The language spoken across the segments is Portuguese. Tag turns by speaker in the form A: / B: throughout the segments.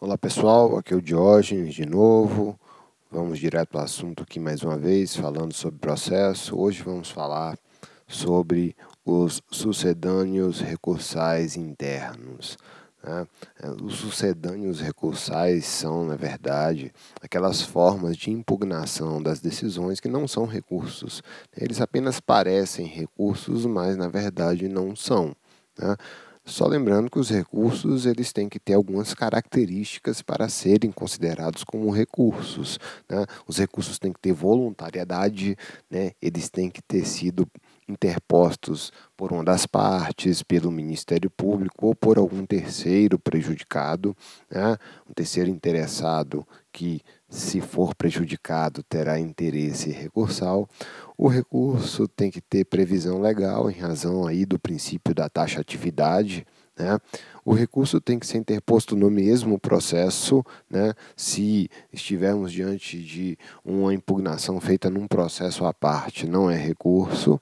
A: Olá pessoal, aqui é o Diógenes de novo. Vamos direto ao assunto aqui mais uma vez, falando sobre processo. Hoje vamos falar sobre os sucedâneos recursais internos. Né? Os sucedâneos recursais são, na verdade, aquelas formas de impugnação das decisões que não são recursos. Eles apenas parecem recursos, mas na verdade não são. Né? Só lembrando que os recursos eles têm que ter algumas características para serem considerados como recursos. Né? Os recursos têm que ter voluntariedade, né? eles têm que ter sido interpostos por uma das partes, pelo Ministério Público ou por algum terceiro prejudicado, né? um terceiro interessado que, se for prejudicado, terá interesse recursal. O recurso tem que ter previsão legal em razão aí do princípio da taxatividade, né? O recurso tem que ser interposto no mesmo processo, né? se estivermos diante de uma impugnação feita num processo à parte, não é recurso.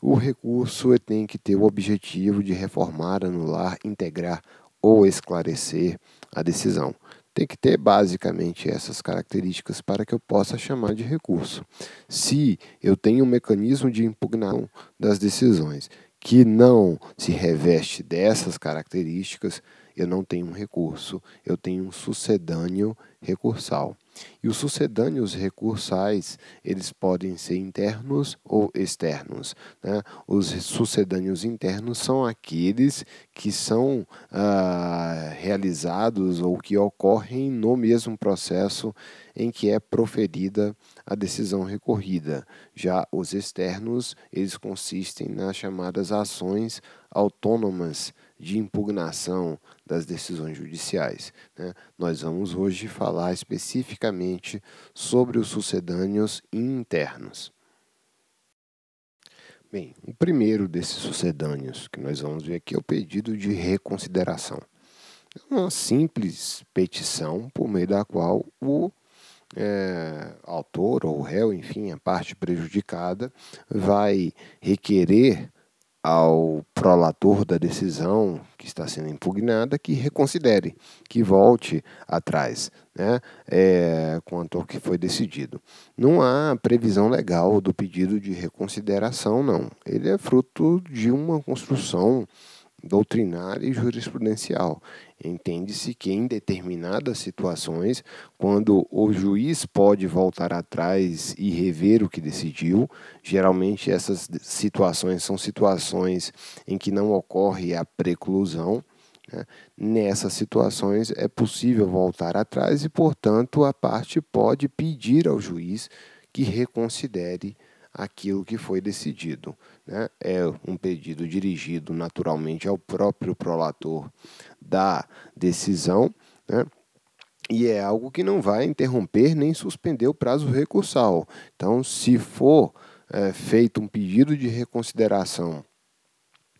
A: O recurso tem que ter o objetivo de reformar, anular, integrar ou esclarecer a decisão tem que ter basicamente essas características para que eu possa chamar de recurso. Se eu tenho um mecanismo de impugnação das decisões que não se reveste dessas características, eu não tenho um recurso, eu tenho um sucedâneo recursal. E os sucedâneos recursais, eles podem ser internos ou externos. Né? Os sucedâneos internos são aqueles que são ah, realizados ou que ocorrem no mesmo processo em que é proferida a decisão recorrida. Já os externos, eles consistem nas chamadas ações autônomas de impugnação das decisões judiciais. Né? Nós vamos hoje falar especificamente sobre os sucedâneos internos. Bem, o primeiro desses sucedâneos que nós vamos ver aqui é o pedido de reconsideração. É uma simples petição por meio da qual o é, autor ou réu, enfim, a parte prejudicada, vai requerer ao prolator da decisão que está sendo impugnada que reconsidere, que volte atrás, né, é, quanto ao que foi decidido. Não há previsão legal do pedido de reconsideração, não. Ele é fruto de uma construção doutrinária e jurisprudencial. Entende-se que em determinadas situações, quando o juiz pode voltar atrás e rever o que decidiu, geralmente essas situações são situações em que não ocorre a preclusão. Né? Nessas situações é possível voltar atrás e, portanto, a parte pode pedir ao juiz que reconsidere aquilo que foi decidido. Né? É um pedido dirigido naturalmente ao próprio prolator da decisão. Né? E é algo que não vai interromper nem suspender o prazo recursal. Então, se for é, feito um pedido de reconsideração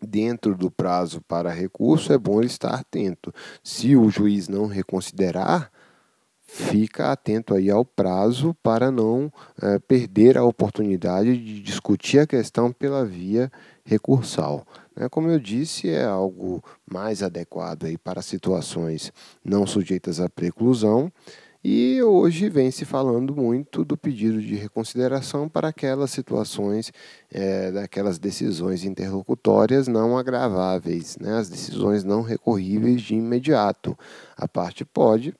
A: dentro do prazo para recurso, é bom ele estar atento. Se o juiz não reconsiderar, fica atento aí ao prazo para não é, perder a oportunidade de discutir a questão pela via recursal. Né? Como eu disse, é algo mais adequado aí para situações não sujeitas à preclusão. E hoje vem se falando muito do pedido de reconsideração para aquelas situações, é, daquelas decisões interlocutórias não agraváveis, né? as decisões não recorríveis de imediato. A parte pode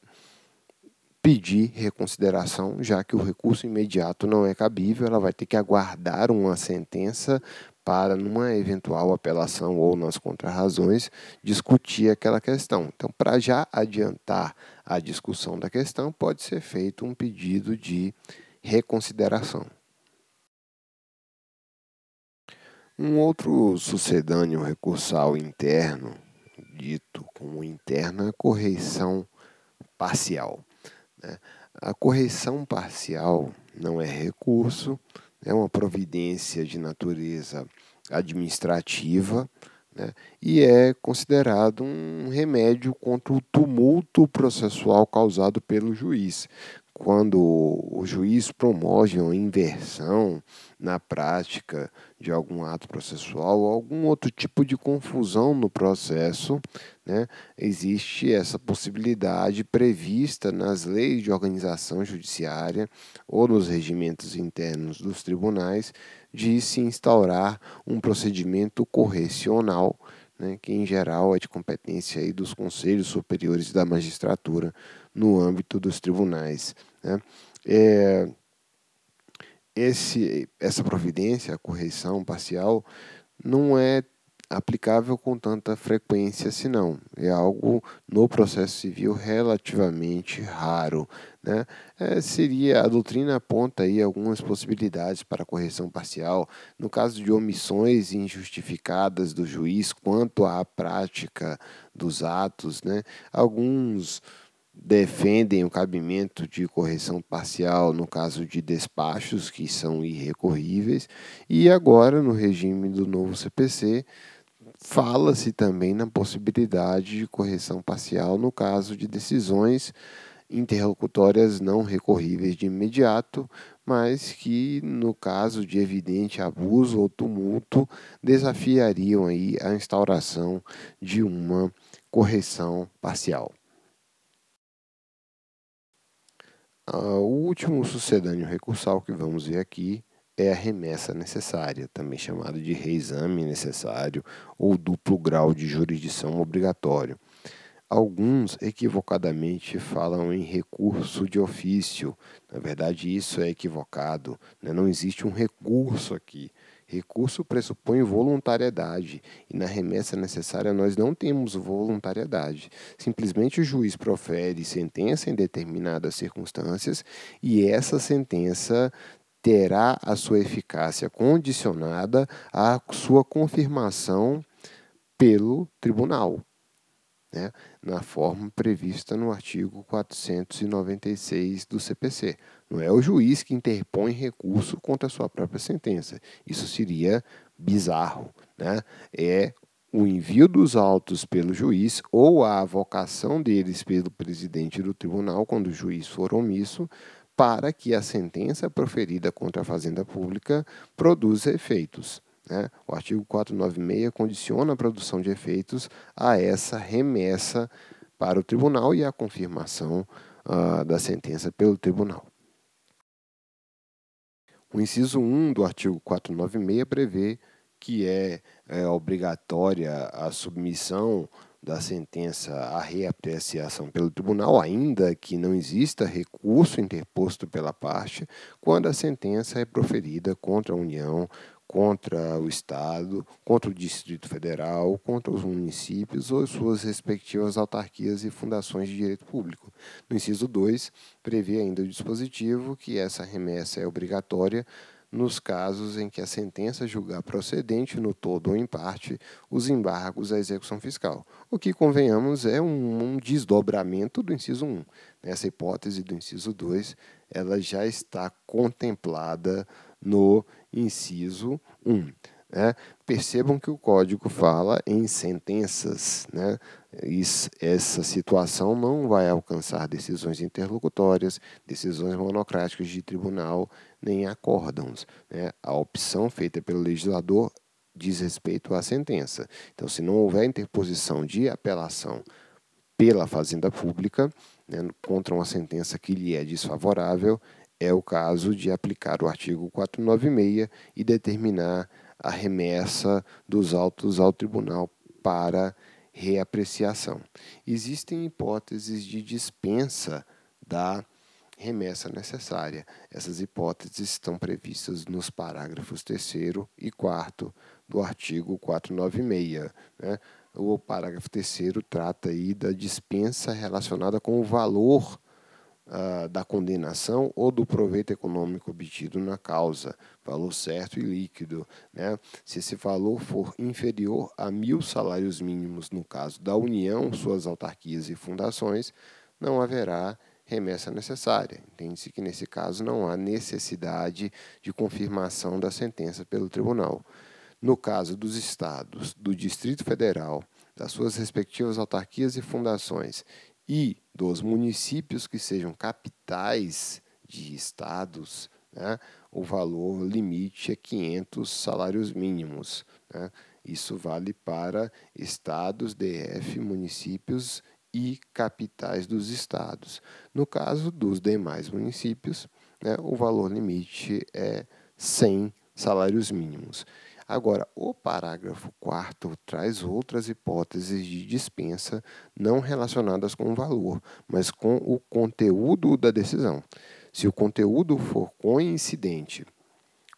A: pedir reconsideração, já que o recurso imediato não é cabível, ela vai ter que aguardar uma sentença para, numa eventual apelação ou nas contrarrazões, discutir aquela questão. Então, para já adiantar a discussão da questão, pode ser feito um pedido de reconsideração. Um outro sucedâneo recursal interno, dito como interna correição parcial. Né? A correção parcial não é recurso, é uma providência de natureza administrativa né? e é considerado um remédio contra o tumulto processual causado pelo juiz. Quando o juiz promove uma inversão na prática de algum ato processual ou algum outro tipo de confusão no processo, né, existe essa possibilidade prevista nas leis de organização judiciária ou nos regimentos internos dos tribunais de se instaurar um procedimento correcional né, que em geral é de competência aí dos conselhos superiores da magistratura no âmbito dos tribunais. Né. É, esse, essa providência, a correção parcial, não é aplicável com tanta frequência assim não. É algo no processo civil relativamente raro. Né? É, seria a doutrina aponta aí algumas possibilidades para correção parcial no caso de omissões injustificadas do juiz quanto à prática dos atos, né? Alguns defendem o cabimento de correção parcial no caso de despachos que são irrecorríveis e agora no regime do novo CPC Fala-se também na possibilidade de correção parcial no caso de decisões interlocutórias não recorríveis de imediato, mas que, no caso de evidente abuso ou tumulto, desafiariam aí a instauração de uma correção parcial. Ah, o último sucedâneo recursal que vamos ver aqui é a remessa necessária, também chamado de reexame necessário ou duplo grau de jurisdição obrigatório. Alguns equivocadamente falam em recurso de ofício. Na verdade, isso é equivocado. Né? Não existe um recurso aqui. Recurso pressupõe voluntariedade e na remessa necessária nós não temos voluntariedade. Simplesmente o juiz profere sentença em determinadas circunstâncias e essa sentença terá a sua eficácia condicionada à sua confirmação pelo tribunal, né, na forma prevista no artigo 496 do CPC. Não é o juiz que interpõe recurso contra a sua própria sentença. Isso seria bizarro. Né? É o envio dos autos pelo juiz ou a avocação deles pelo presidente do tribunal, quando o juiz for omisso, para que a sentença proferida contra a Fazenda Pública produza efeitos. Né? O artigo 496 condiciona a produção de efeitos a essa remessa para o tribunal e a confirmação uh, da sentença pelo tribunal. O inciso 1 do artigo 496 prevê que é, é obrigatória a submissão da sentença à reapreciação pelo tribunal, ainda que não exista recurso interposto pela parte, quando a sentença é proferida contra a União, contra o Estado, contra o Distrito Federal, contra os municípios ou suas respectivas autarquias e fundações de direito público. No inciso 2, prevê ainda o dispositivo que essa remessa é obrigatória nos casos em que a sentença julgar procedente no todo ou em parte os embargos à execução fiscal. O que, convenhamos, é um, um desdobramento do inciso 1. Nessa hipótese do inciso 2, ela já está contemplada no inciso 1. Né? Percebam que o código fala em sentenças. Né? Essa situação não vai alcançar decisões interlocutórias, decisões monocráticas de tribunal, nem acórdãos. Né? A opção feita pelo legislador diz respeito à sentença. Então, se não houver interposição de apelação pela Fazenda Pública né, contra uma sentença que lhe é desfavorável, é o caso de aplicar o artigo 496 e determinar a remessa dos autos ao tribunal para reapreciação. Existem hipóteses de dispensa da remessa necessária. Essas hipóteses estão previstas nos parágrafos 3 e 4 do artigo 496. Né? O parágrafo 3 trata aí da dispensa relacionada com o valor uh, da condenação ou do proveito econômico obtido na causa, valor certo e líquido. Né? Se esse valor for inferior a mil salários mínimos no caso da União, suas autarquias e fundações, não haverá remessa necessária. Entende-se que nesse caso não há necessidade de confirmação da sentença pelo tribunal. No caso dos estados, do Distrito Federal, das suas respectivas autarquias e fundações e dos municípios que sejam capitais de estados, né, o valor limite é 500 salários mínimos. Né? Isso vale para estados, DF, municípios e capitais dos estados. No caso dos demais municípios, né, o valor limite é 100 salários mínimos. Agora, o parágrafo 4 traz outras hipóteses de dispensa não relacionadas com o valor, mas com o conteúdo da decisão. Se o conteúdo for coincidente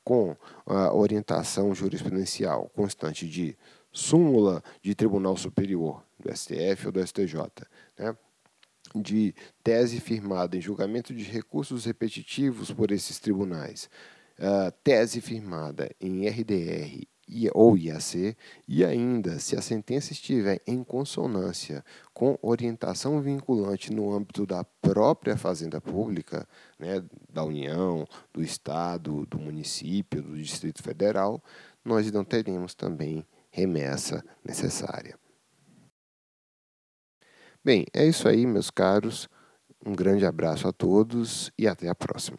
A: com a orientação jurisprudencial constante de súmula de Tribunal Superior, do STF ou do STJ, né? de tese firmada em julgamento de recursos repetitivos por esses tribunais, uh, tese firmada em RDR ou IAC, e ainda, se a sentença estiver em consonância com orientação vinculante no âmbito da própria Fazenda Pública, né, da União, do Estado, do município, do Distrito Federal, nós não teremos também remessa necessária. Bem, é isso aí, meus caros. Um grande abraço a todos e até a próxima.